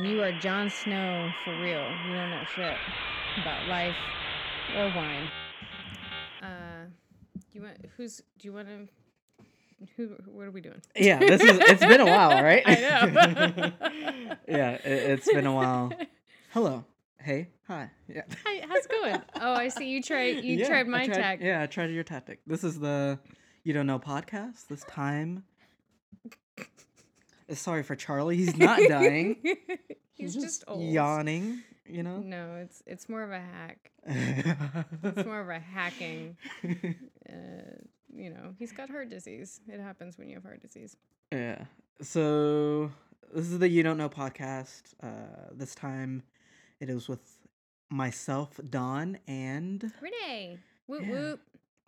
and you are Jon Snow for real. You don't know shit about life or wine. Uh, you want who's? Do you want to? Who? What are we doing? Yeah, this is. It's been a while, right? I know. yeah, it, it's been a while. Hello. Hey. Hi. Yeah. Hi, how's it going? Oh, I see you tried. You Yeah, tried I my tactic. Yeah, I tried your tactic. This is the you don't know podcast. This time. Sorry for Charlie. He's not dying. He's, just, old. yawning. You know. No, it's it's more of a hack. It's more of a hacking. Uh, you know, he's got heart disease. It happens when you have heart disease. Yeah. So this is the You Don't Know podcast. Uh, this time it is with myself, Don, and Renee, whoop Yeah. whoop.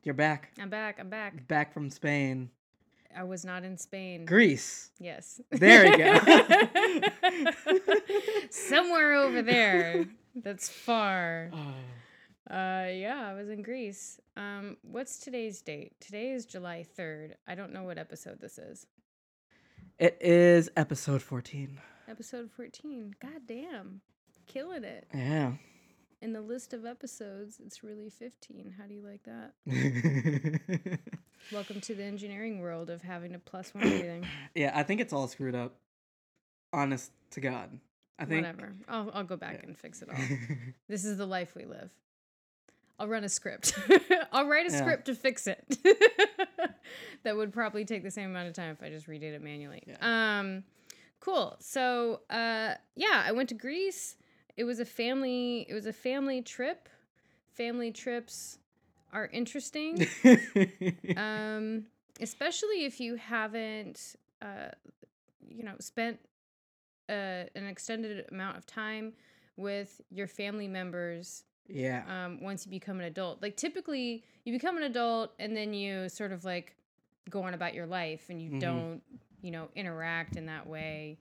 you're back. I'm back. I'm back. Back from Spain. I was not in Spain. Greece. Yes. There we go. Somewhere over there. That's far. Uh yeah, I was in Greece. Um what's today's date? Today is July 3rd. I don't know what episode this is. It is episode 14. Episode 14. God damn. Killing it. Yeah. In the list of episodes, it's really 15. How do you like that? Welcome to the engineering world of having to plus one everything. yeah, I think it's all screwed up. Honest to God. I think. Whatever. I'll, I'll go back Yeah. and fix it all. This is the life we live. I'll run a script. I'll write a Yeah. script to fix it. that would probably take the same amount of time if I just redid it manually. Um, cool. So, uh, yeah, I went to Greece. It was a family. It was a family trip. Family trips are interesting, um, especially if you haven't, uh, you know, spent uh, an extended amount of time with your family members yeah. um, once you become an adult. Like typically, you become an adult and then you sort of like go on about your life and you Mhm. don't, you know, interact in that way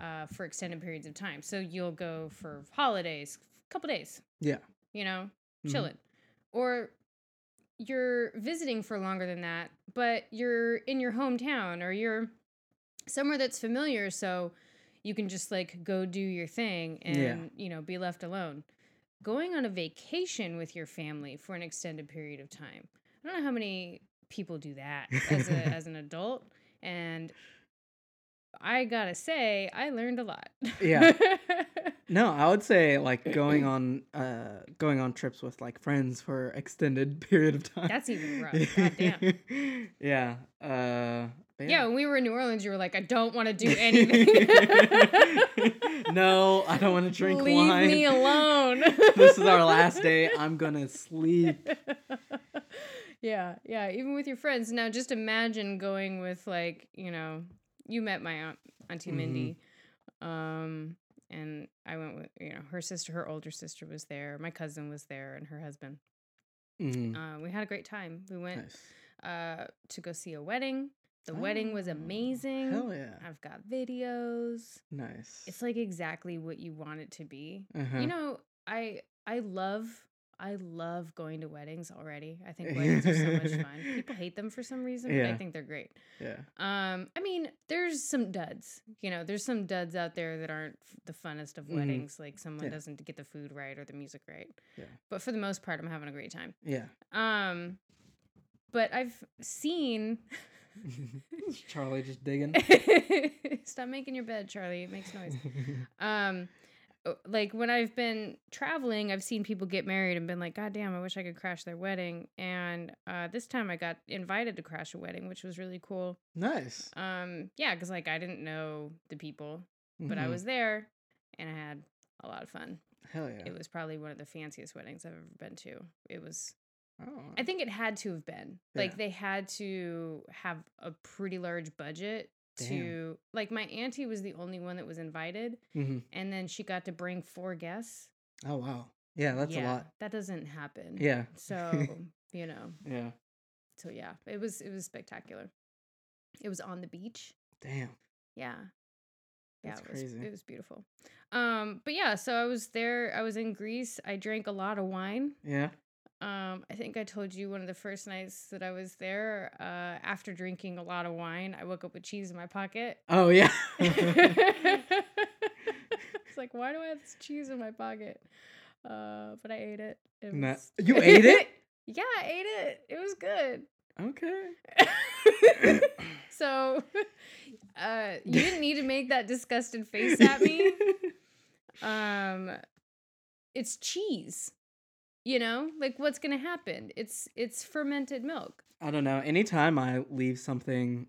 uh, for extended periods of time. So you'll go for holidays, a couple days, Yeah. you know, Mhm. chilling, or you're visiting for longer than that, but you're in your hometown or you're somewhere that's familiar, so you can just like go do your thing and Yeah. you know be left alone. Going on a vacation with your family for an extended period of time. I don't know how many people do that as a as an adult, and I gotta say, I learned a lot. Yeah. No, I would say like going on uh going on trips with like friends for extended period of time. That's even rough. God damn. yeah. Uh but Yeah, when we were in New Orleans, you were like, I don't want to do anything. no, I don't want to drink Leave wine. Leave me alone. this is our last day. I'm gonna sleep. yeah, yeah. Even with your friends. Now, just imagine going with like, you know, you met my aunt, Auntie. Mindy, um, and I went with, you know, her sister, her older sister was there, my cousin was there, and her husband. Mhm. Uh, we had a great time. We went Nice. uh, to go see a wedding. The wedding was Oh, amazing. Hell yeah. I've got videos. Nice. It's like exactly what you want it to be. uh-huh. You know, I I love I love going to weddings already. I think weddings are so much fun. People hate them for some reason, but I think they're great. yeah. Um, I mean, there's some duds. You know, there's some duds out there that aren't the funnest of Mhm. weddings. Like someone Yeah. doesn't get the food right or the music right. Yeah. But for the most part, I'm having a great time. Yeah. Um, but I've seen. Charlie just digging. Stop making your bed, Charlie. It makes noise. um like when I've been traveling, I've seen people get married and been like, God damn, I wish I could crash their wedding. And uh, this time I got invited to crash a wedding, which was really cool. nice. Um, yeah, because like I didn't know the people, but I Mhm. was there and I had a lot of fun. Hell yeah. It was probably one of the fanciest weddings I've ever been to. It was oh. I think it had to have been. Like they had to have a pretty large budget. To like my auntie was the only one that was invited Mhm. and then she got to bring four guests. Oh wow. Yeah, that's a lot. That doesn't happen. Yeah. So, you know, Yeah. so yeah, it was it was spectacular. It was on the beach. Damn. Yeah. Yeah, That's it was crazy. it was beautiful. Um, but yeah, so I was there, I was in Greece. I drank a lot of wine. Yeah. Um, I think I told you one of the first nights that I was there, uh, after drinking a lot of wine, I woke up with cheese in my pocket. Oh yeah. It's like, why do I have this cheese in my pocket? Uh, but I ate it. it Nah- was- you ate it? yeah, I ate it. It was good. Okay. so, uh, you didn't need to make that disgusted face at me. Um, it's cheese. You know, like what's gonna happen? It's it's fermented milk. I don't know. Anytime I leave something,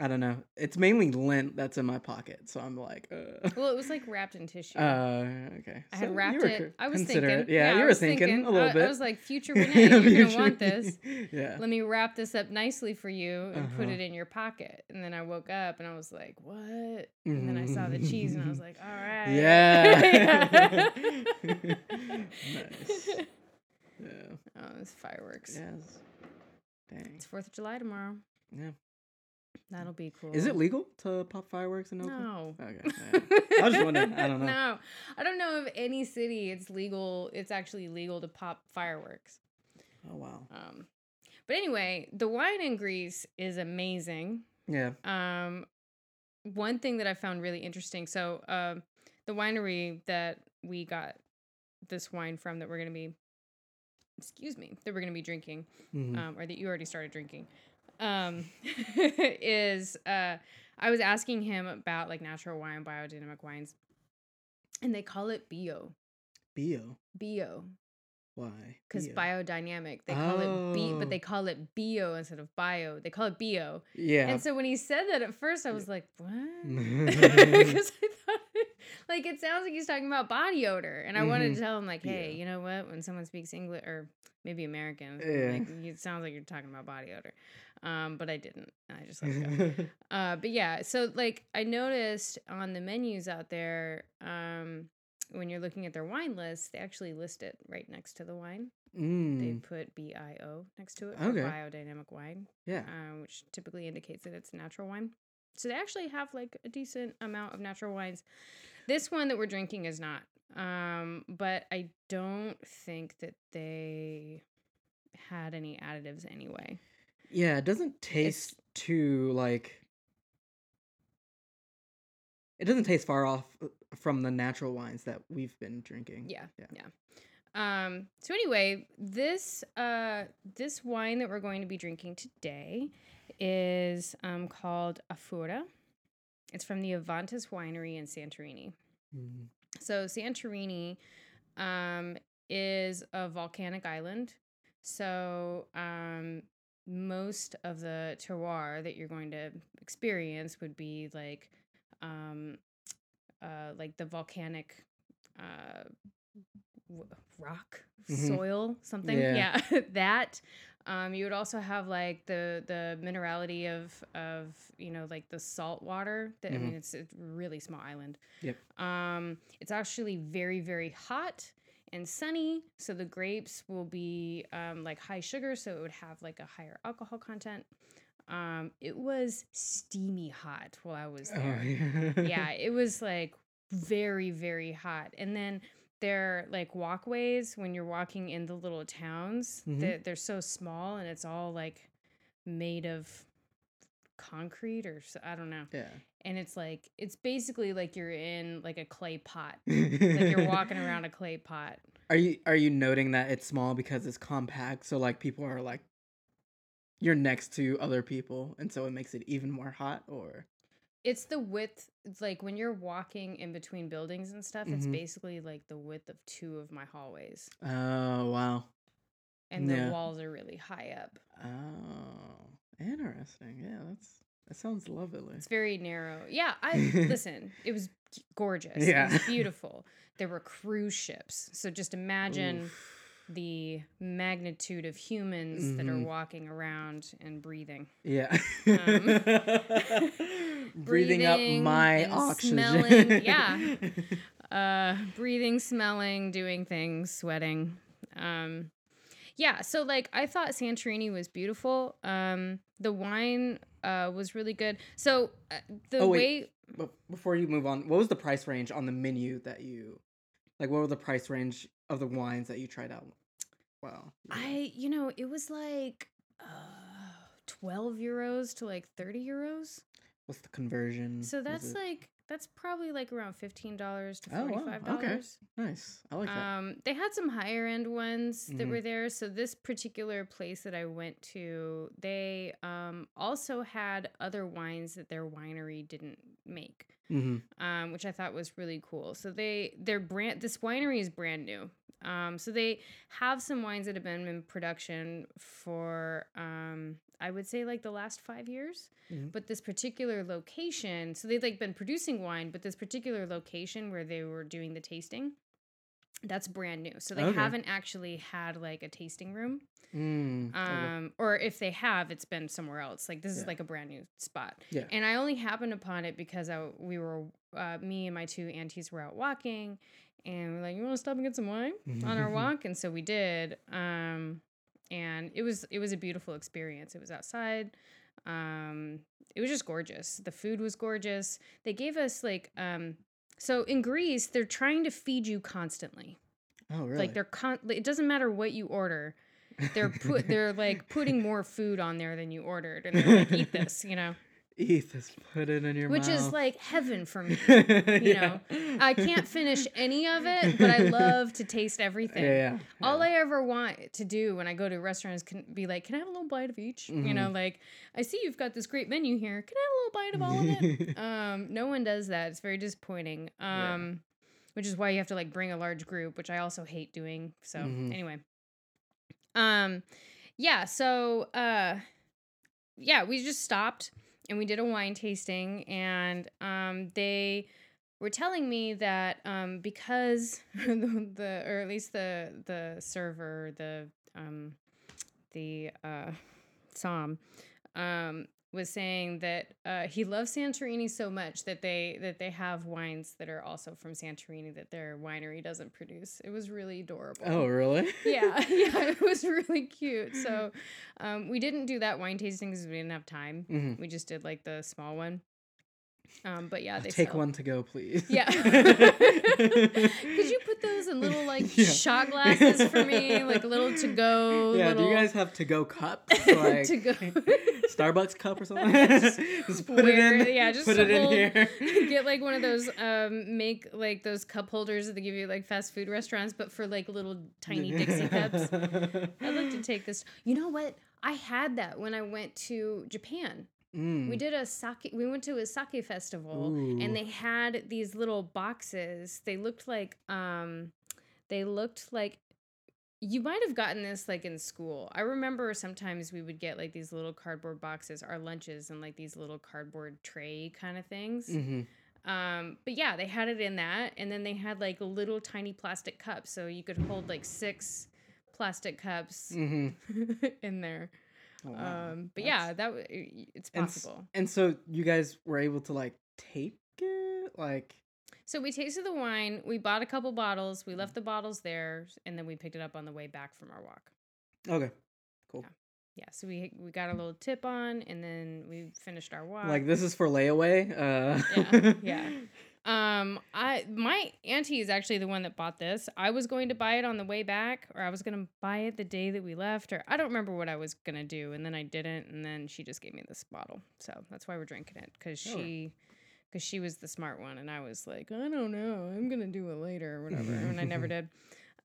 I don't know. It's mainly lint that's in my pocket, so I'm like, uh. Well, it was like wrapped in tissue. Uh, okay. I So had wrapped it. I was thinking. Yeah, I you were was thinking, a little I, bit. I was like, future Renee, you're gonna want this. yeah. Let me wrap this up nicely for you and put Uh-huh. it in your pocket. And then I woke up and I was like, what? And then I saw the cheese and I was like, all right. Yeah. nice. Yeah. Oh, it's fireworks. Yes. Dang. It's Fourth of July tomorrow. Yeah. That'll be cool. Is it legal to pop fireworks in Oakland? No. Okay. I was just wondering. I don't know. no, I don't know of any city it's legal. It's actually legal to pop fireworks. Oh wow. Um, but anyway, the wine in Greece is amazing. Yeah. Um, one thing that I found really interesting. So, um, the winery that we got this wine from that we're gonna be, excuse me, that we're gonna be drinking, Mhm. um, or that you already started drinking, um, is uh, I was asking him about like natural wine, biodynamic wines, and they call it bio, Bio. bio, Why? because Bio. biodynamic. They call it B, Oh. but they call it bio instead of bio. They call it bio. Yeah. And so when he said that at first, I was like, what? Because I thought, like, it sounds like he's talking about body odor. And I wanted Mhm. to tell him, like, hey, Yeah. you know what? When someone speaks English or maybe American, Yeah. like, it sounds like you're talking about body odor. Um, but I didn't. I just let it go. Uh, but yeah, so like I noticed on the menus out there, um, when you're looking at their wine list, they actually list it right next to the wine. They mm. put BIO next to it for Okay. biodynamic wine Yeah. um, which typically indicates that it's natural wine. So they actually have like a decent amount of natural wines. This one that we're drinking is not. Um, but I don't think that they had any additives anyway. Yeah, it doesn't taste too like it doesn't taste far off uh, from the natural wines that we've been drinking. Yeah, Yeah. yeah. Um, so anyway, this uh this wine that we're going to be drinking today is um called Afoura. It's from the Avantis Winery in Santorini. Mm. So Santorini um, is a volcanic island. So um, most of the terroir that you're going to experience would be like um, uh, like the volcanic uh, rock, Mhm. soil, something. Yeah. Yeah, that. Um, you would also have like the the minerality of of you know like the salt water. That I Mhm. mean, it's a really small island. Yep. Um, it's actually very, very hot and sunny. So the grapes will be um, like high sugar, so it would have like a higher alcohol content. Um, it was steamy hot while I was Oh, there. yeah. yeah, it was like very, very hot. And then they're like walkways when you're walking in the little towns. Mhm. They're, they're so small and it's all like made of concrete or i don't know Yeah. and it's like it's basically like you're in like a clay pot like you're walking around a clay pot Are you are you noting that it's small because it's compact? So like people are like you're next to other people and so it makes it even more hot or it's the width it's like when you're walking in between buildings and stuff it's Mhm. basically like the width of two of my hallways Oh wow. and the walls are really high up Oh interesting. Yeah, that's that sounds lovely. it's very narrow yeah i listen it was gorgeous it Yeah. was beautiful there were cruise ships so just imagine Oof. The magnitude of humans that are Mhm. walking around and breathing Yeah. Um, breathing, up my oxygen. smelling, yeah. uh breathing smelling doing things sweating um yeah so like i thought santorini was beautiful um the wine uh was really good so uh, the Oh, way wait. Before you move on, what was the price range on the menu that you like? What were the price range of the wines that you tried out? Wow. i you know it was like uh 12 euros to like 30 euros What's the conversion? so that's like that's probably like around fifteen dollars to Oh, wow. forty five Okay. dollars. Nice. I like that. Um, they had some higher end ones that Mhm. were there. So this particular place that I went to, they um, also had other wines that their winery didn't make, hmm um, which I thought was really cool. So they their brand this winery is brand new. Um, so they have some wines that have been in production for um, I would say like the last five years. Mhm. But this particular location, so they've like been producing wine, but this particular location where they were doing the tasting, that's brand new. So they Okay. haven't actually had like a tasting room. Mm. okay. Um, or if they have, it's been somewhere else. Like this is like a brand new spot. Yeah. And I only happened upon it because I we were uh, me and my two aunties were out walking, and we're like, "You want to stop and get some wine on our walk?" And so we did. Um, and it was it was a beautiful experience. It was outside. Um, it was just gorgeous. The food was gorgeous. They gave us like um, so in Greece, they're trying to feed you constantly. oh, really? Like they're con. It doesn't matter what you order. They're put. They're like putting more food on there than you ordered, and they're like, "Eat this," you know, This. Put it in your which mouth. is like heaven for me. you know, I can't finish any of it, but I love to taste everything. Yeah, yeah. All. I ever want to do when I go to restaurants can be like, "Can I have a little bite of each?" You Mm-hmm. know, like I see you've got this great menu here. Can I have a little bite of all of it? um, no one does that. It's very disappointing. Yeah. Um, which is why you have to like bring a large group, which I also hate doing. So Mhm. anyway, um, yeah. So uh, yeah, we just stopped and we did a wine tasting, and um, they were telling me that um, because the, the or at least the the server the um, the uh, um, was saying that uh, he loves Santorini so much that they that they have wines that are also from Santorini that their winery doesn't produce. It was really adorable. Oh, really? yeah, yeah, it was really cute. So um, we didn't do that wine tasting because we didn't have time. Mhm. We just did like the small one. Um, but yeah, they Take sell- one to go, please. Yeah. Could you put those in little like Yeah. shot glasses for me, like a little to go? Yeah, little do you guys have to go cups? Like to go? Starbucks cup or something? Just just put Wear- it in. yeah, just put it in here. Get like one of those um make like those cup holders that they give you like fast food restaurants, but for like little tiny Dixie cups. I'd like to take this. You know what? I had that when I went to Japan. Mm. We did a sake. We went to a sake festival, Ooh. and they had these little boxes. They looked like um, they looked like you might have gotten this like in school. I remember sometimes we would get like these little cardboard boxes, our lunches, and like these little cardboard tray kind of things. Mhm. Um, but yeah, they had it in that, and then they had like little tiny plastic cups, so you could hold like six plastic cups Mhm. in there. Oh, wow. Um, but That's- yeah, that w- it's And possible. And so you guys were able to like take it, like So we tasted the wine. We bought a couple bottles. We left the bottles there, and then we picked it up on the way back from our walk. okay, cool. Yeah, so we we got a little tip on, and then we finished our walk. Like this is for layaway. Uh, Yeah, yeah. Um, I my auntie is actually the one that bought this. I was going to buy it on the way back, or I was gonna buy it the day that we left, or I don't remember what I was gonna do, and then I didn't, and then she just gave me this bottle. So that's why we're drinking it, because she, because she was the smart one, and I was like, I don't know, I'm gonna do it later or whatever, and I never did.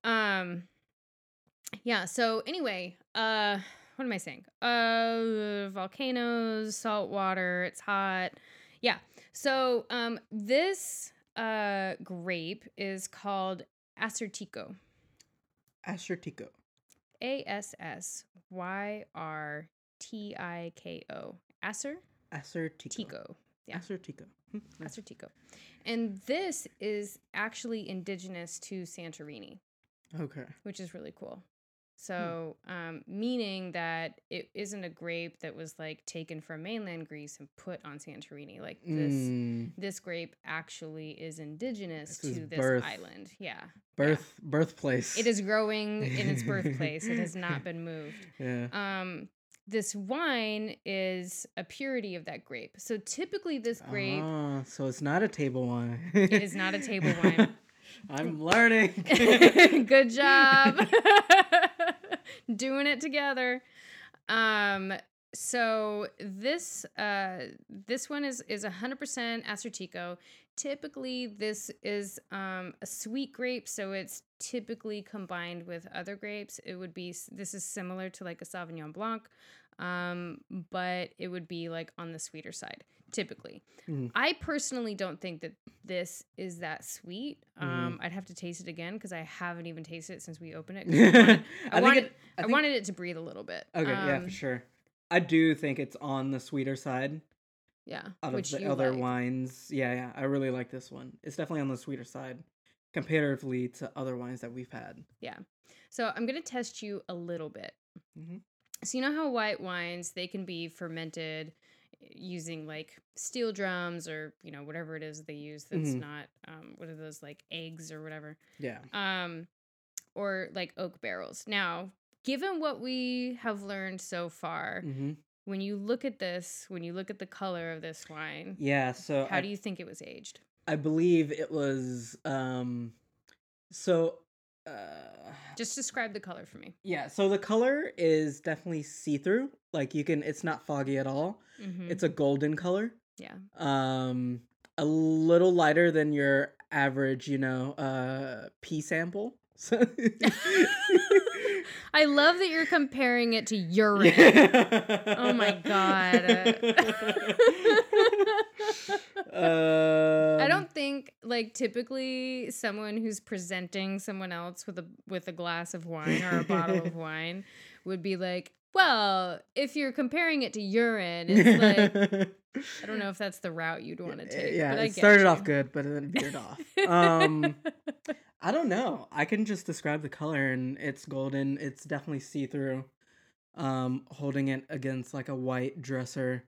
Um, yeah. So anyway, uh, what am I saying? Uh, volcanoes, salt water. It's hot. Yeah. So um, this uh grape is called Assyrtiko. Ashertico. A S S Y R T I K O. Acer Ashertico. Tico. Yeah. Ashertico. Hmm, nice. Assyrtiko. And this is actually indigenous to Santorini. Okay. which is really cool. So, um, meaning that it isn't a grape that was like taken from mainland Greece and put on Santorini. Like this, Mm, this grape actually is indigenous This is to this birth. island. Yeah, birth birthplace. it is growing in its birthplace. it has not been moved. Yeah. Um, this wine is a purity of that grape. So typically, this grape Ah, so it's not a table wine. it is not a table wine. I'm learning. Good job. Doing it together. Um so this uh this one is is 100% Assyrtiko. typically this is um, a sweet grape, so it's typically combined with other grapes. It would be this is similar to like a Sauvignon Blanc, um, but it would be like on the sweeter side typically. Mhm. I personally don't think that this is that sweet. Um, I'd have to taste it again because I haven't even tasted it since we opened it. I wanted, I, think wanted, it- I think- wanted it to breathe a little bit. Okay, yeah, Um, for sure. I do think it's on the sweeter side Yeah, out of the other like. wines. Yeah, yeah, I really like this one. It's definitely on the sweeter side comparatively to other wines that we've had. Yeah, so I'm gonna test you a little bit. Mhm. So you know how white wines they can be fermented using like steel drums or you know whatever it is they use that's Mhm. not um, what are those like eggs or whatever Yeah. um, or like oak barrels. Now, given what we have learned so far, hmm when you look at this, when you look at the color of this wine, Yeah, so how I, do you think it was aged? I believe it was um so uh Just describe the color for me. yeah, so the color is definitely see-through. Like you can it's not foggy at all. hmm It's a golden color. yeah. Um a little lighter than your average, you know, uh pea sample. So I love that you're comparing it to urine. Oh my God. uh, I don't think like typically someone who's presenting someone else with a with a glass of wine or a bottle of wine would be like, well, if you're comparing it to urine, it's like I don't know if that's the route you'd want to take. Yeah, but it started you. off good, but then veered off. Um, I don't know. I can just describe the color, and it's golden. It's definitely see through. Um, holding it against like a white dresser.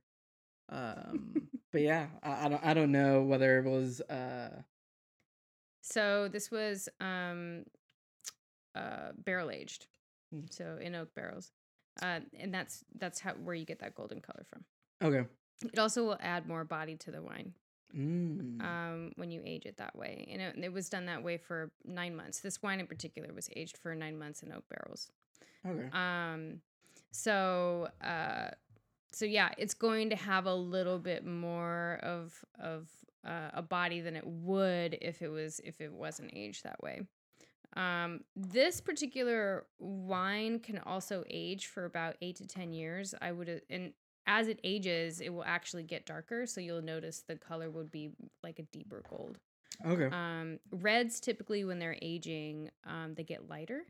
Um, but yeah, I, I don't. I don't know whether it was. Uh, so this was um uh barrel aged. Hmm. So in oak barrels. Uh, and that's that's how where you get that golden color from. okay. It also will add more body to the wine. Mm. um, when you age it that way. And it, it was done that way for nine months. This wine in particular was aged for nine months in oak barrels. okay. Um, so, uh, so yeah, it's going to have a little bit more of of uh, a body than it would if it was if it wasn't aged that way. Um, this particular wine can also age for about eight to ten years. I would, and as it ages, it will actually get darker. So you'll notice the color would be like a deeper gold. Okay. Um, reds typically, when they're aging, um, they get lighter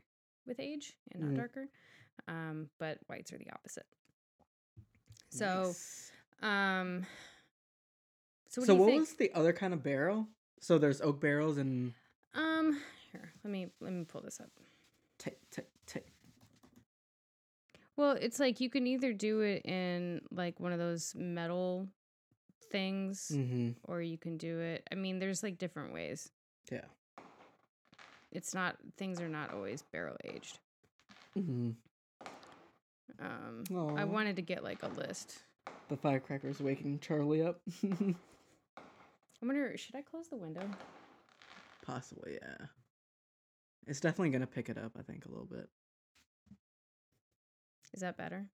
with age and not Mhm. darker. Um, but whites are the opposite. So, Nice. um, so what so what was the other kind of barrel? So there's oak barrels and Um, here, let me let me pull this up. t- t- t- Well, it's like you can either do it in like one of those metal things, mm-hmm. or you can do it. I mean, there's like different ways. Yeah. It's not things are not always barrel aged. Mm-hmm. Um, I wanted to get like a list. The firecrackers waking Charlie up. I wonder, should I close the window? Possibly, yeah. It's definitely gonna pick it up. I think a little bit. Is that better?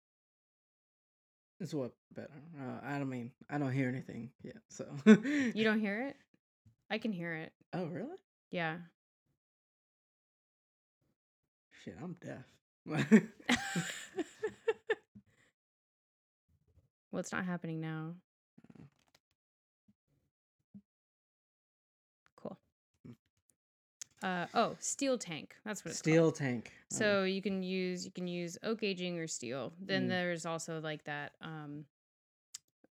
It's what better. Uh, I don't mean I don't hear anything yet. So You don't hear it? I can hear it. Oh really? Yeah. Shit, I'm deaf. well, it's not happening now. Cool. Uh oh, steel tank. That's what it's called. Steel tank. Oh, So you can use you can use oak aging or steel. Then Mm. there's also like that um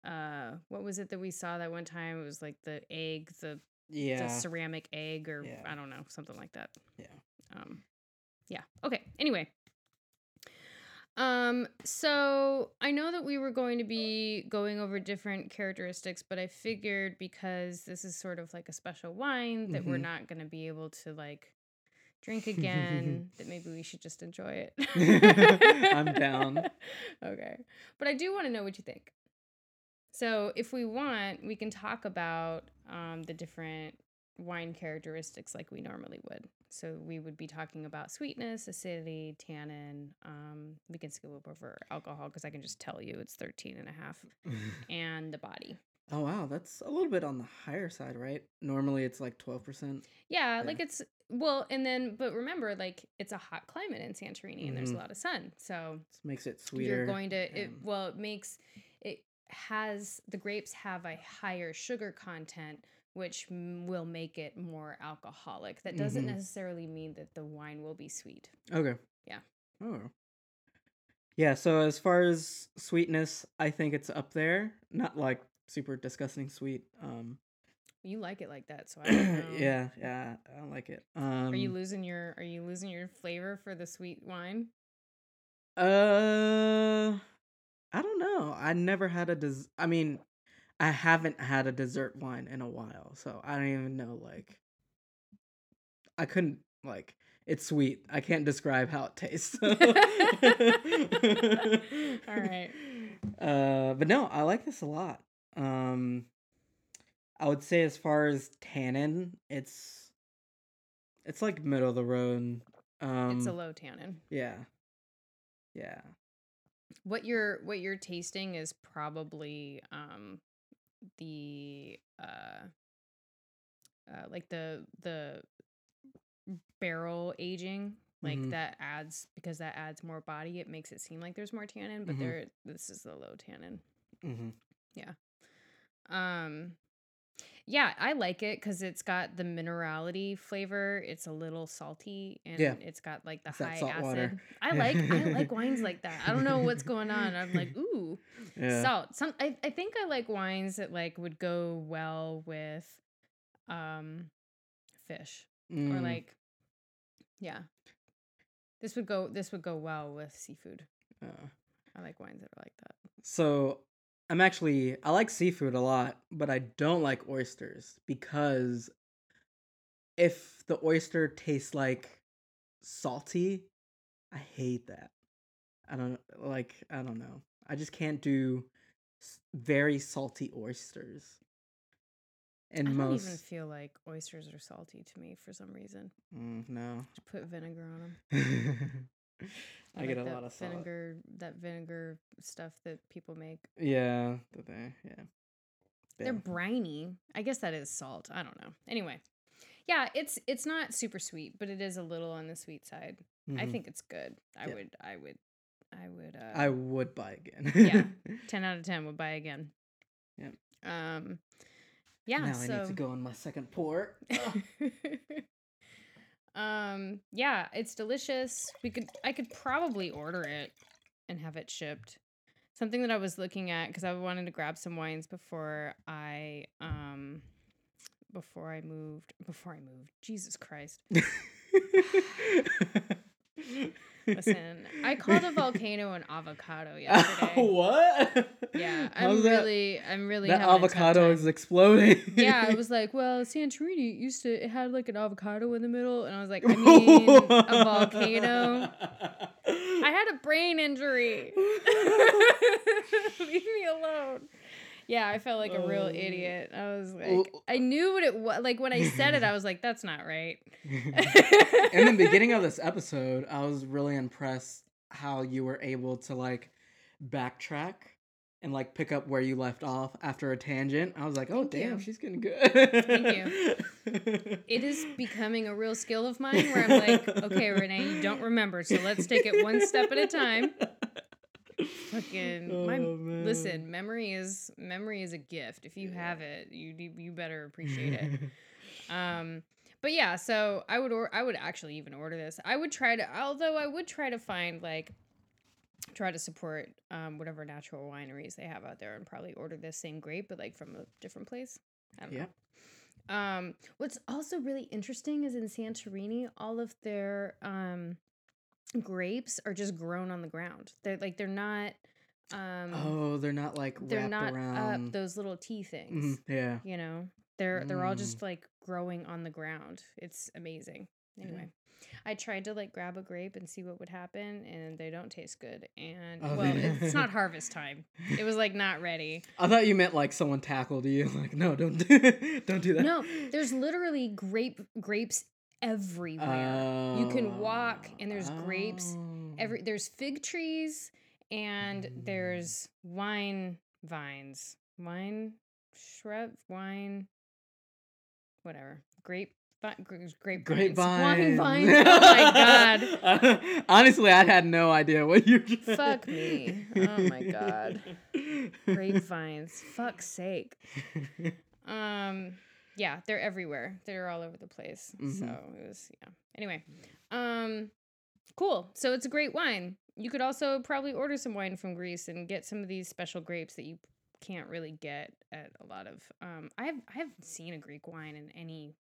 uh what was it that we saw that one time? It was like the egg, the, the yeah. ceramic egg or Yeah. I don't know, something like that. Yeah. Um yeah. Okay. Anyway. Um so I know that we were going to be going over different characteristics, but I figured because this is sort of like a special wine that we're Mhm. not going to be able to like drink again, that maybe we should just enjoy it. I'm down. Okay. But I do want to know what you think. So, if we want, we can talk about um, the different wine characteristics like we normally would. So, we would be talking about sweetness, acidity, tannin. Um, we can skip over alcohol because I can just tell you it's 13 and a half, and the body. Oh wow, that's a little bit on the higher side, right? Normally it's like twelve percent. Yeah, like it's well, and then but remember, like it's a hot climate in Santorini, and there's a Mhm. lot of sun, so This makes it sweeter. you're going to it. Well, it makes it has the grapes have a higher sugar content, which will make it more alcoholic. That doesn't Mhm. necessarily mean that the wine will be sweet. Okay. Yeah. Oh. Yeah, so as far as sweetness, I think it's up there. Not like super disgusting sweet. Um You like it like that, so I yeah, yeah, I don't like it. Um Are you losing your Are you losing your flavor for the sweet wine? Uh I don't know. I never had a des- I mean, I haven't had a dessert wine in a while, so I don't even know like I couldn't like it's sweet. I can't describe how it tastes. All right. Uh but no, I like this a lot. Um I would say as far as tannin, it's it's like middle of the road. Um it's a low tannin. yeah. Yeah. What you're what you're tasting is probably um the uh uh like the the barrel aging like Mhm. that adds because that adds more body it makes it seem like there's more tannin but Mhm. there this is the low tannin Mhm. Yeah. Um yeah i like it because it's got the minerality flavor it's a little salty and Yeah. it's got like the It's high acid. water. i like i like wines like that. I don't know what's going on. I'm like ooh Yeah. salt. Some I, I think i like wines that like would go well with um fish or Mm, like yeah. This would go this would go well with seafood. Uh, i like wines that are like that. So I'm actually I like seafood a lot, but I don't like oysters because if the oyster tastes like salty, I hate that. I don't like I don't know. I just can't do very salty oysters. And most i don't most even feel like oysters are salty to me for some reason Mm, no. just put vinegar on them I, like get a lot of salt. vinegar that vinegar stuff that people make Yeah, they yeah. they're briny i guess that is salt i don't know anyway yeah it's it's not super sweet but it is a little on the sweet side i Mhm. think it's good i Yeah. would i would i would uh I would buy again. Yeah. 10 out of 10 would buy again Yeah. um yeah now so I need to go on my second pour. um yeah it's delicious. We could i could probably order it and have it shipped. Something that i was looking at because i wanted to grab some wines before i um before i moved before i moved. Jesus christ listen i called a volcano an avocado yesterday what? yeah i'm that- really i'm really That having a tough avocado is exploding. yeah, I was like, well, Santorini used to it had like an avocado in the middle, and I was like, I mean, a volcano. I had a brain injury. Leave me alone. Yeah, I felt like a real Oh. idiot. I was like, I knew what it was. Like when I said it, I was like, that's not right. In the beginning of this episode, I was really impressed how you were able to like backtrack and like pick up where you left off after a tangent. I was like, oh Thank damn, you. she's getting good. Thank you. It is becoming a real skill of mine where I'm like, okay, Renee, you don't remember, so let's take it one step at a time. Fucking my Oh, man. listen, memory is memory is a gift. If you have it, you you better appreciate it. Um, but yeah, so I would or I would actually even order this. I would try to, although I would try to find like try to support um whatever natural wineries they have out there and probably order this same grape, but like from a different place. I don't Yep. know. Um, what's also really interesting is in Santorini, all of their um grapes are just grown on the ground. They're like they're not um oh, they're not like they're wrapped not around. up those little tea things Mhm, yeah. you know they're they're all Mm. just like growing on the ground it's amazing anyway i tried to like grab a grape and see what would happen and they don't taste good and Oh, well they- it's not harvest time it was like not ready I thought you meant like someone tackled you. Like, no, don't do, don't do that. no there's literally grape grapes everywhere you can walk and there's grapes Oh. every there's fig trees and Mm. there's wine vines wine shrub wine, whatever. Grape. Grape grapevine. Wine vines. Oh my god. Honestly, I had no idea what you. Fuck me. Oh my god. Grapevines. Fuck's sake. Um. Yeah, they're everywhere. They're all over the place. Mhm. So it was yeah. Anyway, um, cool. So it's a great wine. You could also probably order some wine from Greece and get some of these special grapes that you can't really get at a lot of. Um, I have I haven't seen a Greek wine in any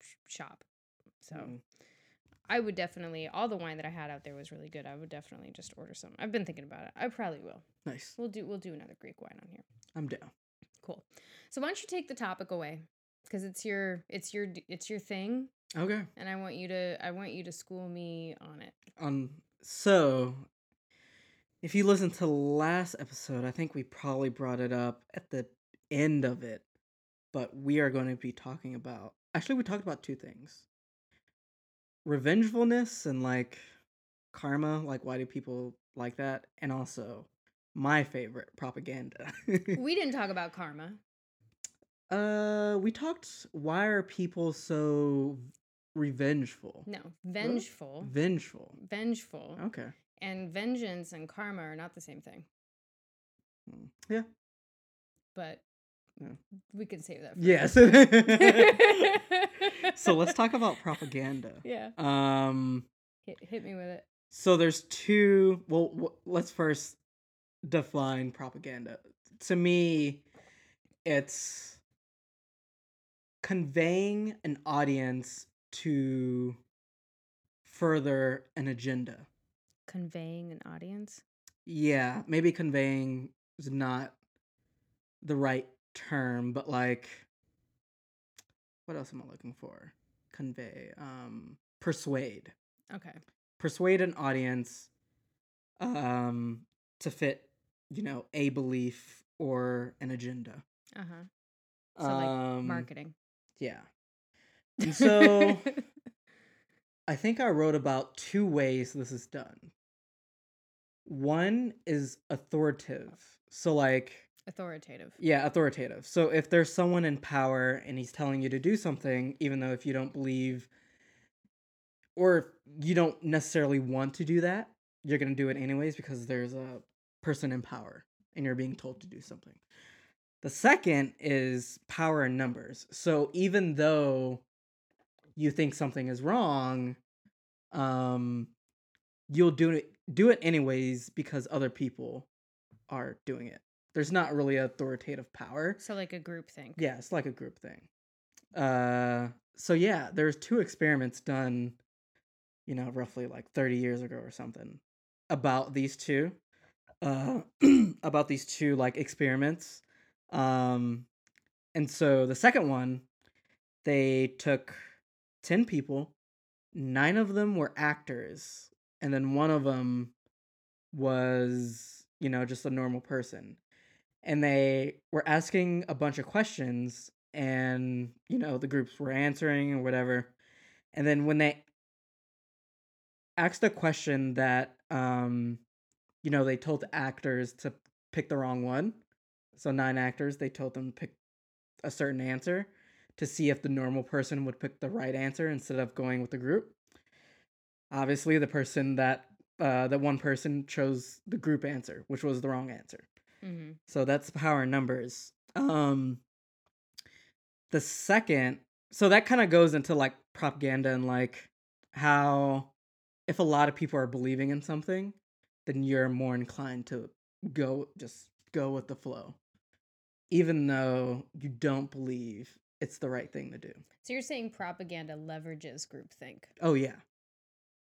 sh- shop, so. Mm. I would definitely all the wine that I had out there was really good. I would definitely just order some. I've been thinking about it. I probably will. Nice. We'll do we'll do another Greek wine on here. I'm down. Cool. So why don't you take the topic away? Because it's your it's your it's your thing, Okay. and I want you to I want you to school me on it. Um. So, if you listen to last episode, I think we probably brought it up at the end of it, but we are going to be talking about. Actually, we talked about two things: revengefulness and like karma. Like, why do people like that? And also, my favorite propaganda. We didn't talk about karma. Uh, we talked. Why are people so revengeful? No, vengeful, Vengeful. vengeful, Okay. and vengeance and karma are not the same thing. Hmm. Yeah. But Yeah. we can save that. For Yes. so let's talk about propaganda. Yeah, Um hit, hit me with it. so there's two well w- let's first define propaganda. To me it's conveying an audience to further an agenda. Conveying an audience. Yeah, maybe conveying is not the right term, but like what else am I looking for? Convey, um persuade. Okay. Persuade an audience um to fit, you know, a belief or an agenda. Uh huh. So like um marketing. Yeah. And so I think I wrote about two ways this is done. One is oh. authoritative. So like Authoritative. Yeah, authoritative. So if there's someone in power and he's telling you to do something, even though if you don't believe or you don't necessarily want to do that, you're going to do it mm-hmm. anyways because there's a person in power and you're being told to do something. The second is power in numbers. So even though you think something is wrong, um you'll do it do it anyways because other people are doing it. There's not really authoritative power. So like a group thing. Yeah, it's like a group thing. Uh so yeah, there's two experiments done, you know, roughly like 30 years ago or something about these two. Uh about these two like experiments. Um and so the second one they took 10 people, 9 of them were actors, and then one of them was, you know, just a normal person. And they were asking a bunch of questions and you know the groups were answering or whatever. And then when they asked a question that um you know they told the actors to pick the wrong one so nine actors they told them to pick a certain answer to see if the normal person would pick the right answer instead of going with the group obviously the person that uh that one person chose the group answer which was the wrong answer Mm-hmm. so that's power in numbers. Um the second so that kind of goes into like propaganda and like how if a lot of people are believing in something, then you're more inclined to go just go with the flow. Even though you don't believe it's the right thing to do. So you're saying propaganda leverages groupthink. Oh yeah.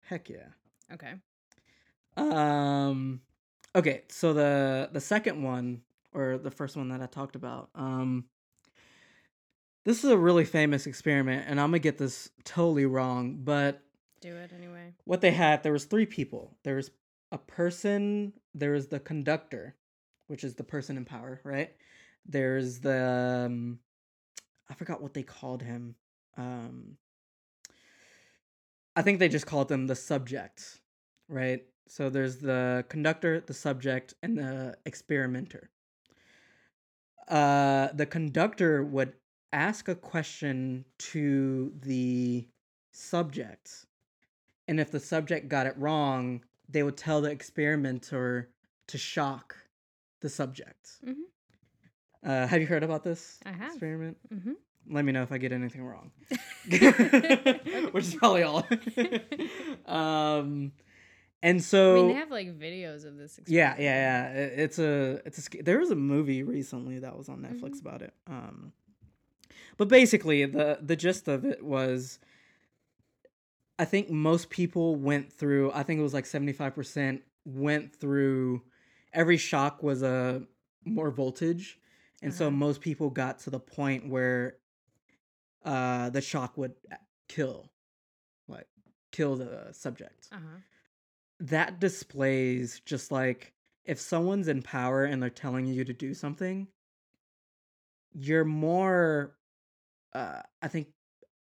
Heck yeah. Okay. Um okay, so the the second one or the first one that I talked about, um this is a really famous experiment and I'm going to get this totally wrong, but Do it anyway. what they had there was three people. There was a person, there was the conductor, which is the person in power, right? There's the um, I forgot what they called him. Um I think they just called them the subject, right? So there's the conductor, the subject, and the experimenter. uh, the conductor would ask a question to the subject, and if the subject got it wrong, they would tell the experimenter to shock the subject. Mhm. Uh, have you heard about this I have. experiment? Mm-hmm. Let me know if I get anything wrong. Which is probably all. um, and so I mean, they have like videos of this. yeah, experiment. yeah, yeah. It- It's a it's a there was a movie recently that was on Netflix Mhm. about it. Um, but basically the the gist of it was, I think most people went through. I think it was like seventy five percent went through. Every shock was a more voltage, and so Uh-huh. most people got to the point where, uh, the shock would kill, like kill the subject Uh-huh. that displays just like if someone's in power and they're telling you to do something you're more uh i think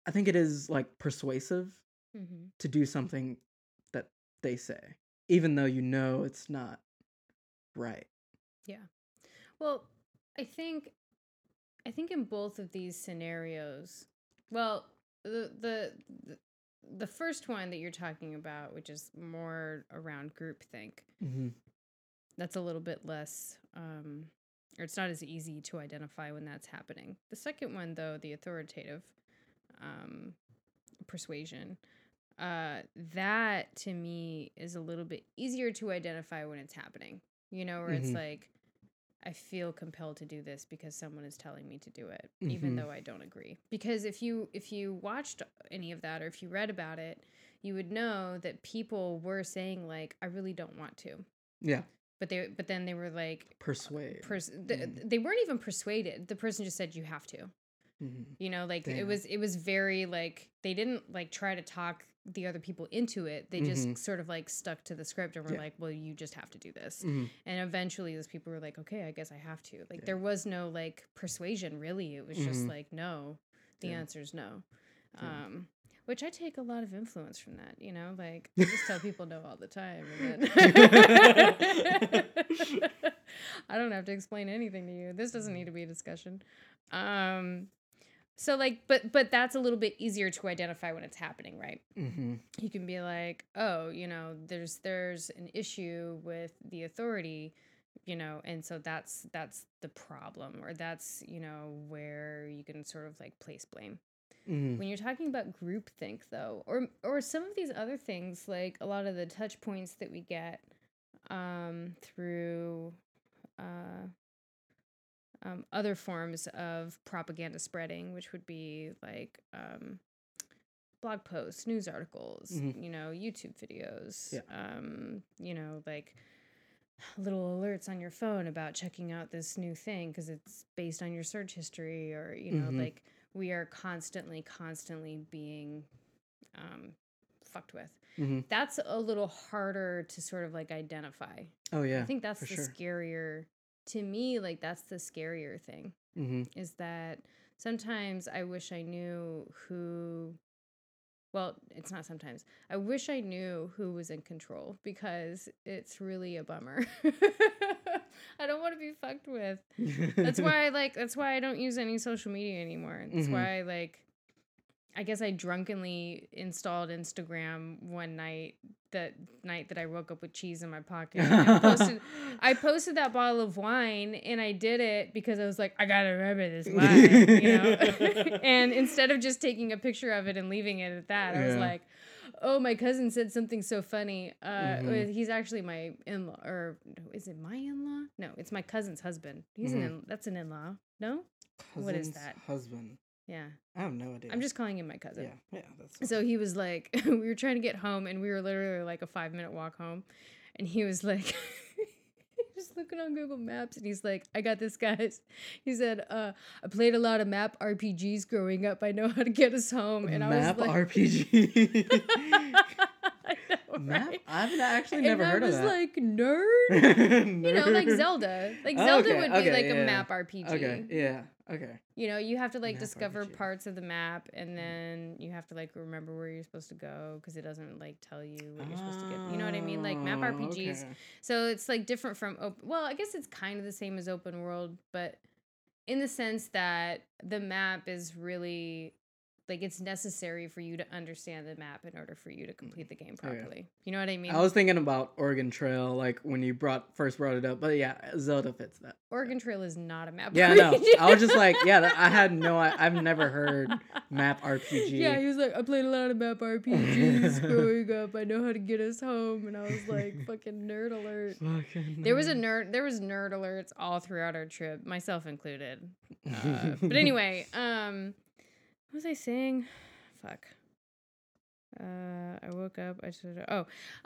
i think it is like persuasive Mm-hmm. to do something that they say even though you know it's not right Yeah. Well, I think I think in both of these scenarios, well, the the the, the first one that you're talking about, which is more around groupthink, mm-hmm. that's a little bit less um or it's not as easy to identify when that's happening. The second one though, the authoritative um persuasion, uh that to me is a little bit easier to identify when it's happening. You know, where it's Mhm. like I feel compelled to do this because someone is telling me to do it, even Mhm. though I don't agree. Because if you if you watched any of that or if you read about it, you would know that people were saying like, "I really don't want to," yeah but they but then they were like, persuade pers- th- Mhm. they weren't even persuaded. The person just said, "You have to." Mhm. You know, like it was it was very like they didn't like try to talk the other people into it. They just Mhm. sort of like stuck to the script and were Yeah. like, "Well, you just have to do this." Mhm. And eventually those people were like, "Okay, I guess I have to." Like Yeah. there was no like persuasion really. It was just Mhm. like, "No." The Yeah. is no. Um which I take a lot of influence from that, you know, like I just tell people no all the time and then I don't have to explain anything to you. This doesn't need to be a discussion. Um so like but but that's a little bit easier to identify when it's happening, right? Mm-hmm. you can be like oh you know there's there's an issue with the authority you know and so that's that's the problem or that's you know where you can sort of like place blame Mhm. when you're talking about groupthink though or or some of these other things like a lot of the touch points that we get um through uh um, other forms of propaganda spreading, which would be like um, blog posts, news articles, Mhm. you know, YouTube videos, Yeah. um, you know, like little alerts on your phone about checking out this new thing because it's based on your search history, or you know, Mhm. like we are constantly, constantly being um, fucked with. Mhm. That's a little harder to sort of like identify. oh yeah I think that's the sure. scarier to me. Like that's the scarier thing Mhm. is that sometimes I wish I knew who. Well, it's not sometimes. I wish I knew who was in control because it's really a bummer. I don't want to be fucked with. That's why I like. That's why I don't use any social media anymore. That's Mhm. why I like. I guess I drunkenly installed Instagram one night. That night that I woke up with cheese in my pocket. And posted, I posted that bottle of wine, and I did it because I was like, I gotta remember this wine, you know. and instead of just taking a picture of it and leaving it at that, I was like, Oh, my cousin said something so funny. Uh, Mhm. he's actually my in-law, or is it my in-law? No, it's my cousin's husband. He's an Mhm. in, that's an in-law. No, What is that? husband yeah, i have no idea I'm just calling him my cousin. yeah yeah that's So he was like, we were trying to get home, and we were literally like a five minute walk home, and he was like, just looking on Google Maps, and he's like, I got this, guys. He said, uh, I played a lot of map RPGs growing up. I know how to get us home, and map I was like, rpg map right? i've actually and never I heard was of that like, nerd. You know, like Zelda. Like Oh, Zelda okay, would be like yeah, a map RPG. okay yeah okay You know, you have to like Map discover RPG. parts of the map and mm. then you have to like remember where you're supposed to go because it doesn't like tell you what you're supposed to get. You know what I mean? Like map Oh, RPGs. okay. So it's like different from open well, I guess it's kind of the same as open world, but in the sense that the map is really like it's necessary for you to understand the map in order for you to complete the game Oh, yeah. properly. You know what I mean? I was thinking about Oregon Trail, like when you brought first brought it up, but yeah, Zelda fits that. Oregon Trail is not a map. Yeah, no, I was just like, yeah, I had no, I, I've never heard map RPG. Yeah, he was like, I played a lot of map RPGs growing up. I know how to get us home, and I was like, fucking nerd alert. Fucking There was a nerd. nerd. There was nerd alerts all throughout our trip, myself included. Uh, but anyway, um, what was I saying? Fuck. Uh, I woke up. I should. Oh,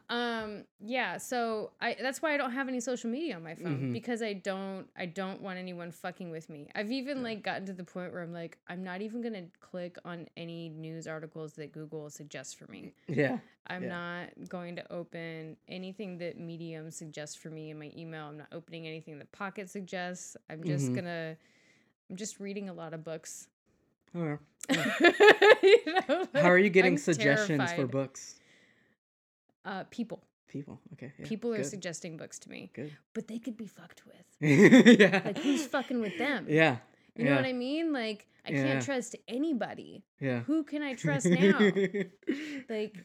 um, yeah. So I. That's why I don't have any social media on my phone Mhm. because I don't. I don't want anyone fucking with me. I've even Yeah. like gotten to the point where I'm like, I'm not even gonna click on any news articles that Google suggests for me. yeah, I'm Yeah. not going to open anything that Medium suggests for me in my email. I'm not opening anything that Pocket suggests. I'm just Mhm. gonna. I'm just reading a lot of books. Okay. You know, How are you getting I'm suggestions for books? Uh, people. People. Okay. Yeah, people are good, suggesting books to me, good. but they could be fucked with. yeah. Like who's fucking with them? Yeah. You know what I mean? Like I Yeah. can't trust anybody. Yeah. Who can I trust now? like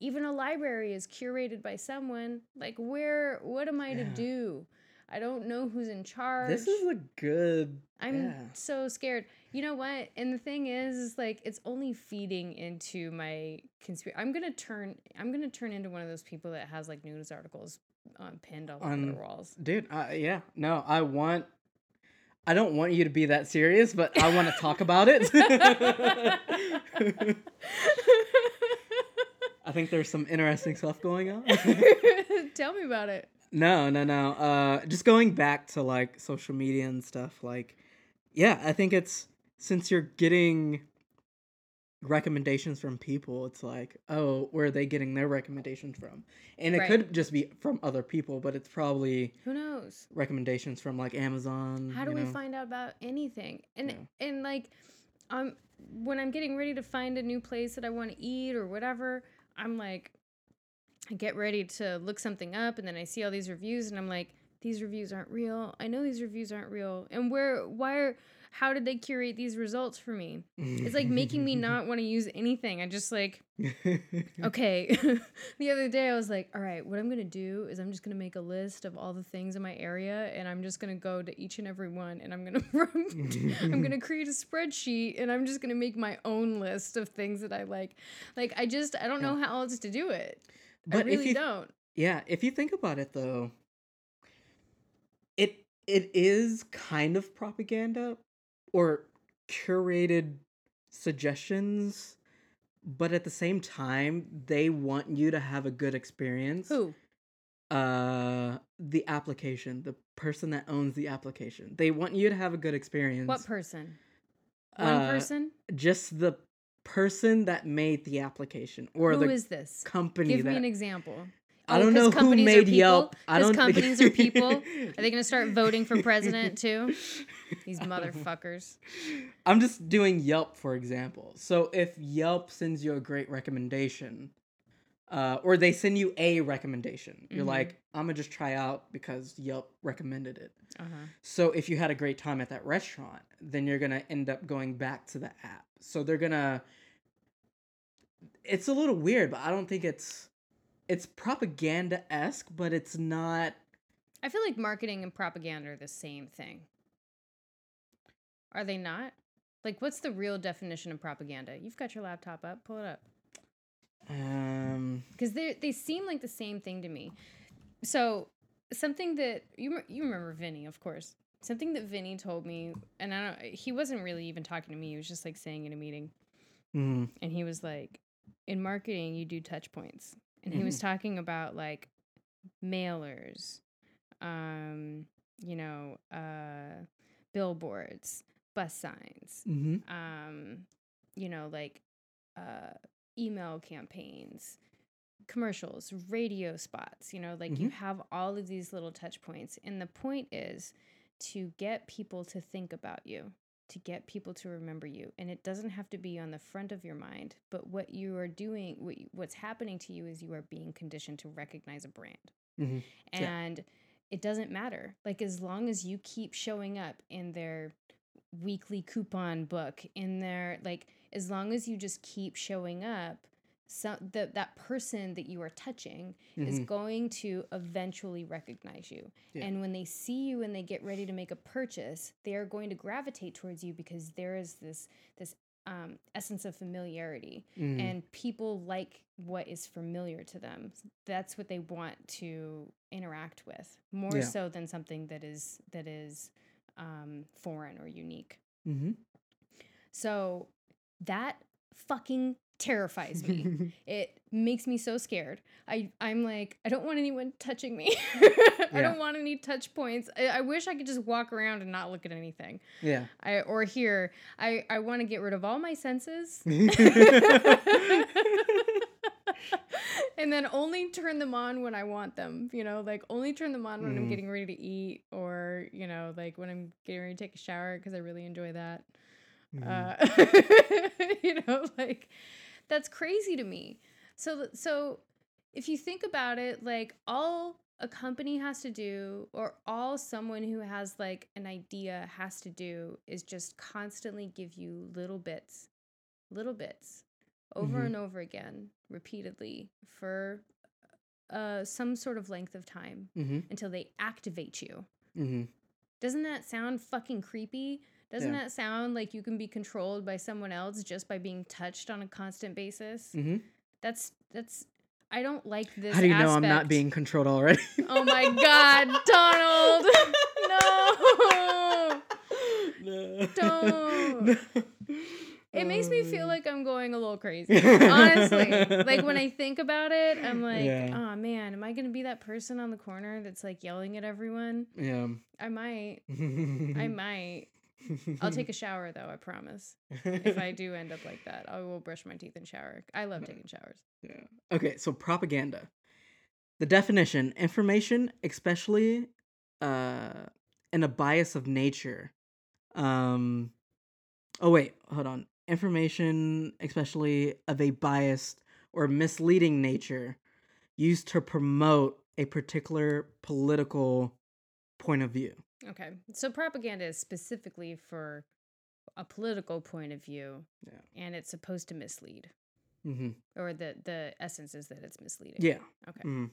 even a library is curated by someone like where what am i to do i don't know who's in charge this is a good. i'm yeah. so scared you know what and the thing is is like it's only feeding into my conspiracy i'm gonna turn i'm gonna turn into one of those people that has like news articles um, pinned all over their walls Dude, uh, yeah. No, I want. I don't want you to be that serious, but I want to talk about it. I think there's some interesting stuff going on. tell me about it No, no, no. Uh, just going back to like social media and stuff. Like, yeah, I think it's since you're getting recommendations from people, it's like, oh, where are they getting their recommendations from? And it Right. could just be from other people, but it's probably who knows recommendations from like Amazon. how do we know? find out about anything and Yeah. and like um when i'm getting ready to find a new place that i want to eat or whatever i'm like i get ready to look something up and then i see all these reviews and i'm like these reviews aren't real i know these reviews aren't real and where why are how did they curate these results for me? It's like making me not want to use anything. I just like okay. The other day i was like all right what i'm gonna do is i'm just gonna make a list of all the things in my area and i'm just gonna go to each and every one and i'm gonna i'm gonna create a spreadsheet and i'm just gonna make my own list of things that i like. Like i just i don't know how else to do it. I But if really you- don't. Yeah, if you think about it though, it it is kind of propaganda or curated suggestions, but at the same time, they want you to have a good experience. who Uh the application, the person that owns the application. They want you to have a good experience. what person one Uh, person Just the person that made the application or Who the is this company give that me an example I Oh, don't know who made? Yelp. I don't companies are people? Are they going to start voting for president too? These motherfuckers. I'm just doing Yelp for example. So if Yelp sends you a great recommendation, uh, or they send you a recommendation, you're Mhm. like, I'm gonna just try out because Yelp recommended it. Uh-huh. So if you had a great time at that restaurant, then you're gonna end up going back to the app. So they're gonna. It's a little weird, but I don't think it's. It's propaganda esque, but it's not. I feel like marketing and propaganda are the same thing. Are they not? Like, what's the real definition of propaganda? You've got your laptop up. Pull it up. Um. because they they seem like the same thing to me. So something that you you remember Vinny, of course. Something that Vinny told me, and I don't. He wasn't really even talking to me. He was just like saying in a meeting, mm, and he was like, "In marketing, you do touch points," and he was talking about like mailers, um, you know, uh, billboards, bus signs, hmm um, you know, like uh, email campaigns, commercials, radio spots, you know, like you have all of these little touch points. And the point is to get people to think about you, to get people to remember you. And it doesn't have to be on the front of your mind, but what you are doing, what, you- what's happening to you is you are being conditioned to recognize a brand. hmm Yeah. And it doesn't matter. Like as long as you keep showing up in their weekly coupon book in their like as long as you just keep showing up so the, that person that you are touching is Mhm. going to eventually recognize you Yeah. and when they see you and they get ready to make a purchase they are going to gravitate towards you because there is this this um, essence of familiarity Mhm. and people like what is familiar to them that's what they want to interact with more Yeah. so than something that is that is um, foreign or unique Mhm. so that fucking terrifies me it makes me so scared i i'm like i don't want anyone touching me i Yeah. don't want any touch points I, I wish i could just walk around and not look at anything yeah. i or hear i i want to get rid of all my senses and then only turn them on when I want them. You know, like only turn them on when I'm Mhm. getting ready to eat, or you know, like when I'm getting ready to take a shower because I really enjoy that. Mhm. Uh, you know, like that's crazy to me. So, so if you think about it, like all a company has to do, or all someone who has like an idea has to do, is just constantly give you little bits, little bits, over Mhm. and over again, repeatedly for uh, some sort of length of time Mhm. until they activate you. Mhm. Doesn't that sound fucking creepy? Doesn't Yeah. that sound like you can be controlled by someone else just by being touched on a constant basis? Mhm. That's that's I don't like this. How do you know I'm not being controlled already? Oh my god, Donald! No. no. Don't. It makes me feel Um, like I'm going a little crazy. Honestly. Like when I think about it, I'm like, Yeah. oh man, am I gonna be that person on the corner that's like yelling at everyone? Yeah. I might. I might. I'll take a shower though, I promise. If I do end up like that, I will brush my teeth and shower. I love taking showers. Yeah. Okay, so propaganda. The definition information, especially uh, in a bias of nature. Um, oh, wait, hold on. Information, especially of a biased or misleading nature, used to promote a particular political point of view. Okay. So propaganda is specifically for a political point of view Yeah. and it's supposed to mislead. Mm-hmm. Or the the essence is that it's misleading. Yeah. Okay. Mm.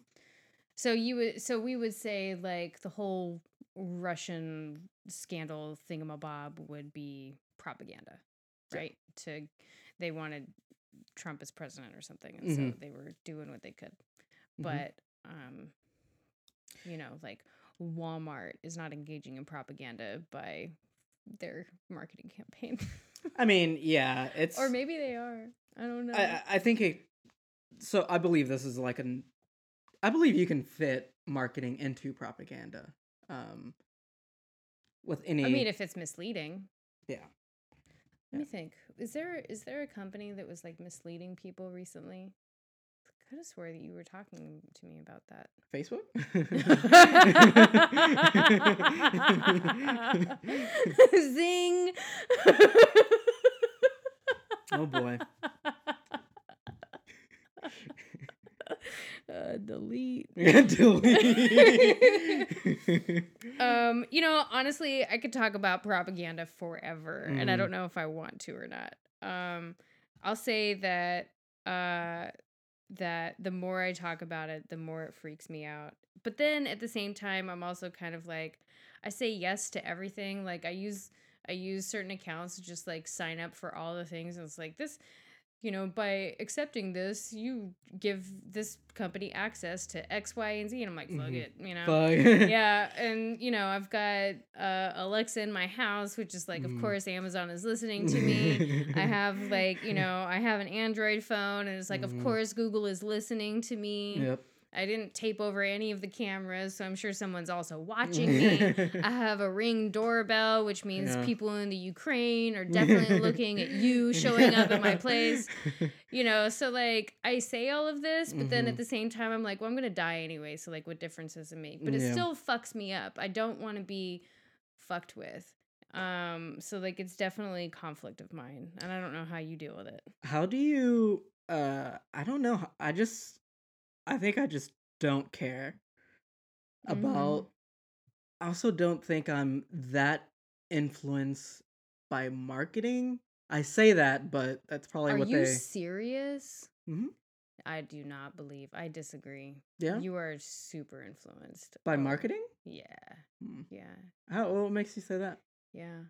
So you would so we would say like the whole Russian scandal thingamabob would be propaganda, Yeah. right? To they wanted Trump as president or something, and Mhm. so they were doing what they could. Mhm. But um, you know, like Walmart is not engaging in propaganda by their marketing campaign, I mean, yeah, it's. or maybe they are. I don't know. I, I- think it. So I believe this is like an. I believe you can fit marketing into propaganda. Um. With any. I mean, if it's misleading. yeah. Let me think. Is there is there a company that was like misleading people recently? I could have swore that you were talking to me about that. Facebook. Zing. oh boy. Uh, delete. Delete. um, you know, honestly, I could talk about propaganda forever, and I Mhm. don't know if I want to or not. Um, I'll say that uh, that the more I talk about it, the more it freaks me out. But then at the same time, I'm also kind of like, I say yes to everything. Like I use I use certain accounts to just like sign up for all the things, and it's like this. You know, by accepting this, you give this company access to X, Y, and Z. And I'm like, fuck Mhm. it, you know? Fuck. yeah and you know i've got uh, alexa in my house which is like of Mhm. course amazon is listening to me i have like you know i have an android phone and it's like Mhm. of course google is listening to me Yep. I didn't tape over any of the cameras so i'm sure someone's also watching me i have a ring doorbell which means Yeah. people in the ukraine are definitely looking at you showing up at my place you know so like i say all of this but then Mhm. at the same time i'm like well i'm gonna die anyway so like what difference does it make but it Yeah. still fucks me up i don't want to be fucked with um so like it's definitely conflict of mine and i don't know how you deal with it How do you? Uh, I don't know. I just. I think I just don't care Mhm. about. I also don't think I'm that influenced by marketing. I say that, but that's probably Are what you they. serious? Mhm. I do not believe. I disagree. Yeah, You are super influenced by marketing. Yeah. Hmm. Yeah. How? What makes you say that? Yeah.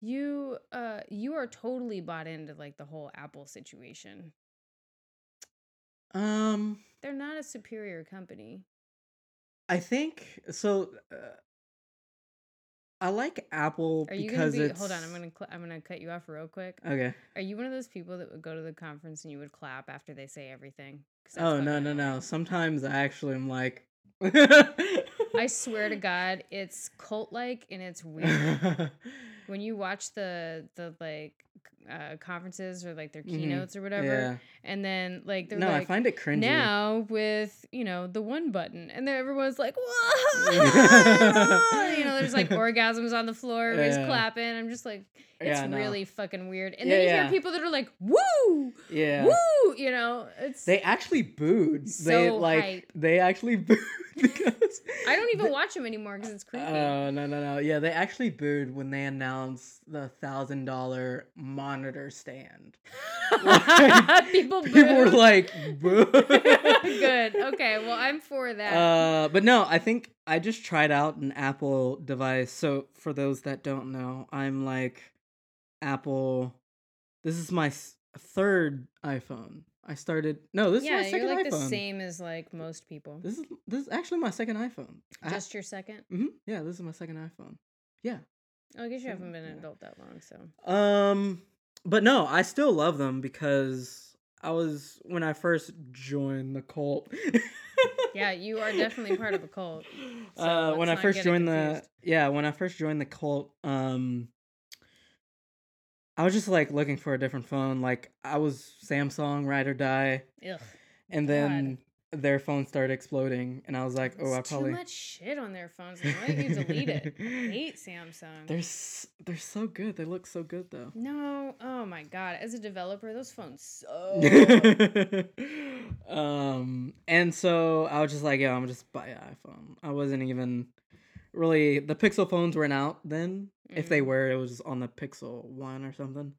You uh you are totally bought into like the whole Apple situation. Um, They're not a superior company. I think so. Uh, I like Apple Are you because gonna be? it's. Hold on, I'm gonna cl- I'm gonna cut you off real quick. Okay. Are you one of those people that would go to the conference and you would clap after they say everything? Oh no no no! Sometimes I actually am like. I swear to God, it's cult like and it's weird. when you watch the the like uh, conferences or like their Mhm. keynotes or whatever, yeah. and then like they're No, I find it cringy. now with you know the one button, and then everyone's like, "Whoa!" you know, there's like orgasms on the floor, everybody's Yeah. clapping. I'm just like, it's Yeah, no. really fucking weird. And Yeah, then you hear people that are like, "Woo, Yeah. woo!" You know, it's. They actually booed. they So like hype. they actually booed because I don't even watch them anymore because it's creepy. Oh no no no! Yeah, they actually booed when they announced the thousand dollar monitor stand. people People were like, "Boo!" Good. Okay. Well, I'm for that. Uh, but no, I think I just tried out an Apple device. So for those that don't know, I'm like Apple. This is my third iPhone. I started. No, this yeah, is my you're second like iPhone. the same as like most people. This is this is actually my second iPhone. Just your second. hmm Yeah, this is my second iPhone. Yeah. I guess you haven't been an adult that long, so. Um, but no, I still love them because I was when I first joined the cult. Yeah, you are definitely part of a cult. so uh, when I first joined the yeah, when I first joined the cult, um, I was just like looking for a different phone. Like I was Samsung ride or die, Ugh. and then their phone started exploding, and I was like, oh, I There's probably too much shit on their phones. Why don't you delete it? I hate Samsung. they're s- they're so good. They look so good though. no, oh my god! As a developer, those phones suck. um, and so I was just like, yeah, I'm just buy an iPhone. I wasn't even really the Pixel phones weren't out then. If they Mm. were, it was on the Pixel One or something.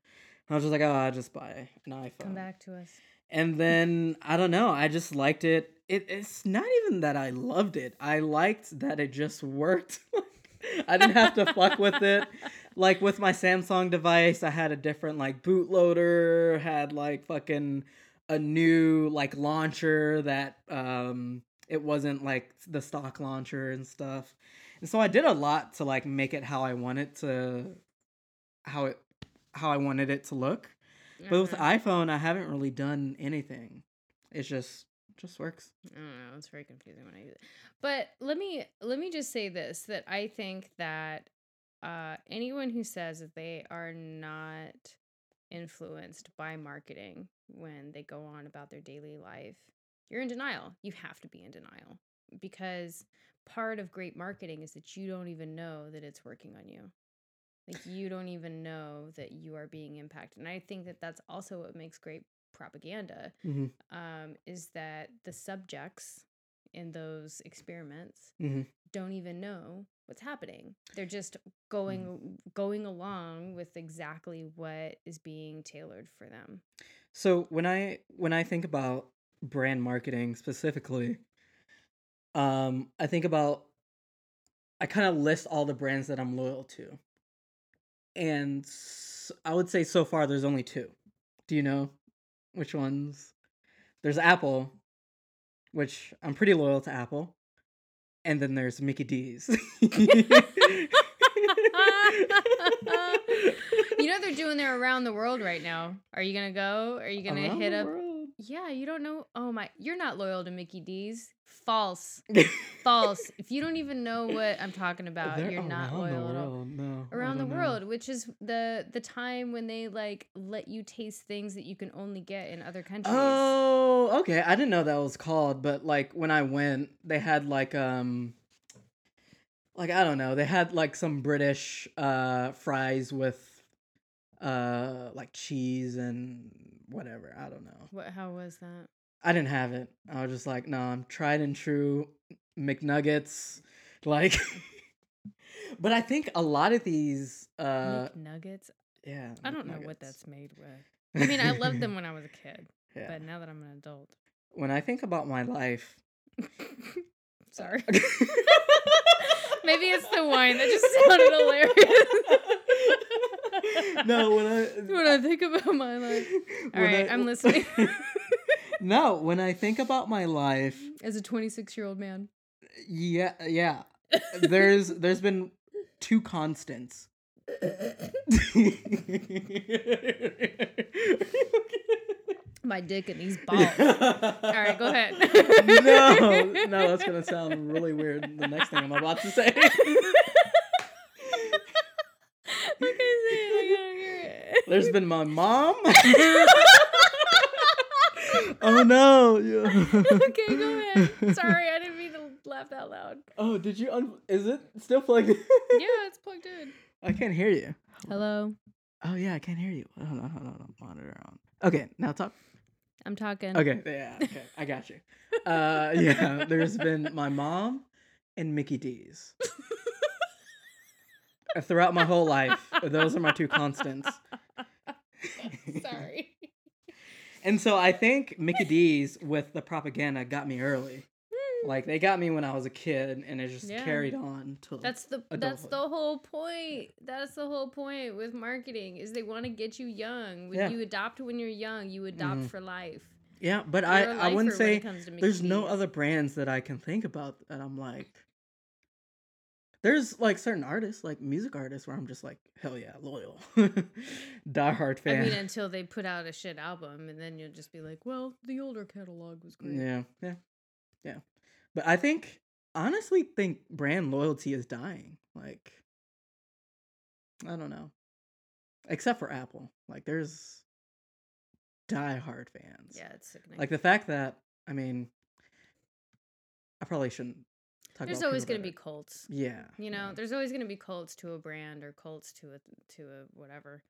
I was just like, oh, I'll just buy an iPhone. Come back to us. And then I don't know, I just liked it. It it's not even that I loved it. I liked that it just worked. I didn't have to fuck with it. Like with my Samsung device, I had a different like bootloader, had like fucking a new like launcher that um it wasn't like the stock launcher and stuff. And so I did a lot to like make it how I wanted to how it how I wanted it to look. But with Uh-huh. iPhone, I haven't really done anything. It's just just works. I don't know. It's very confusing when I use it. But let me let me just say this: that I think that uh, anyone who says that they are not influenced by marketing when they go on about their daily life, you're in denial. You have to be in denial because part of great marketing is that you don't even know that it's working on you. Like you don't even know that you are being impacted. And I think that that's also what makes great propaganda Mm-hmm. um, is that the subjects in those experiments Mm-hmm. don't even know what's happening. They're just going going along with exactly what is being tailored for them. So when I when I think about brand marketing specifically, um, I think about I kind of list all the brands that I'm loyal to, and I would say so far there's only two. Do you know which ones? There's Apple, which I'm pretty loyal to Apple, and then there's Mickey D's. you know they're doing their around the world right now. Are you gonna go? Are you gonna Around hit up? world. Yeah, you don't know. Oh my, you're not loyal to Mickey D's. False. False. If you don't even know what I'm talking about, They're you're not loyal at all. No, Around the know. world, which is the the time when they like let you taste things that you can only get in other countries. Oh, okay. I didn't know that was called, but like when I went, they had like um like I don't know, they had like some British uh fries with uh like cheese and whatever. I don't know. What? How was that? I didn't have it. I was just like, no, I'm tried and true McNuggets. Like But I think a lot of these uh Nuggets. Yeah. I don't know what that's made with. I mean, I loved them when I was a kid, yeah. but now that I'm an adult, when I think about my life, sorry. Maybe it's the wine that just sounded hilarious. no, when I when I think about my life, all right, I- I'm listening. no, when I think about my life, As a 26 year old man, yeah, yeah. There's there's been two constants. my dick and these balls. All right, go ahead. no, no, that's gonna sound really weird. The next thing I'm about to say. It. I gotta hear it. There's been my mom. oh no. Okay, go ahead. Sorry, I didn't mean to laugh out loud. Oh, did you? Un- is it still plugged? in? Yeah, it's plugged in. I can't hear you. Hello, Oh yeah, I can't hear you. Hold on, hold on, hold on. Monitor on. Okay, now talk. I'm talking. Okay, yeah, okay, I got you. Uh, yeah, there's been my mom and Mickey D's. Throughout my whole life, those are my two constants. Sorry. And so I think Mickey D's with the propaganda got me early. Like they got me when I was a kid, and it just Yeah. carried on to. That's the that's the whole point. That's the whole point with marketing is they want to get you young. When Yeah. you adopt when you're young, you adopt Mhm. for life. yeah, but You're I I wouldn't say it comes to there's no other brands that I can think about that I'm like. There's like certain artists, like music artists, where I'm just like, hell yeah, loyal, diehard fan. I mean, until they put out a shit album, and then you'll just be like, "Well, the older catalog was great." Yeah, yeah, yeah. But I think honestly think brand loyalty is dying. Like I don't know. Except for Apple. Like there's diehard fans. Yeah, it's sickening. Like the fact that I mean I probably shouldn't there's always going to be cults. Yeah. You know, yeah. there's always going to be cults to a brand or cults to a to a whatever.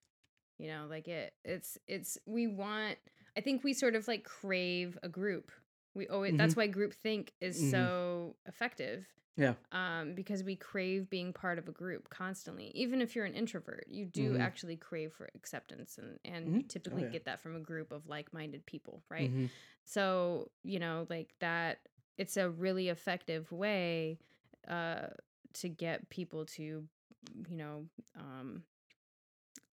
You know, like it it's it's we want I think we sort of like crave a group. We always that's why group think is Mhm. so effective. Yeah. Um because we crave being part of a group constantly. Even if you're an introvert, you do Mhm. actually crave for acceptance and and you Mhm. Oh, typically yeah. get that from a group of like-minded people, right? Mhm. So, you know, like that, it's a really effective way uh, to get people to, you know, um,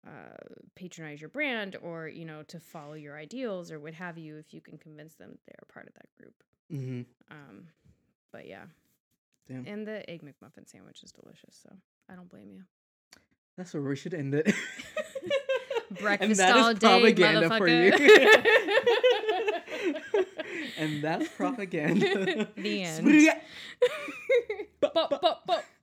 uh, patronize your brand or, you know, to follow your ideals or what have you if you can convince them they're a part of that group. Mhm. Um, but yeah. Damn. And the Egg McMuffin sandwich is delicious. So I don't blame you. That's where we should end it. Breakfast all day, propaganda for you. and that's propaganda. The end.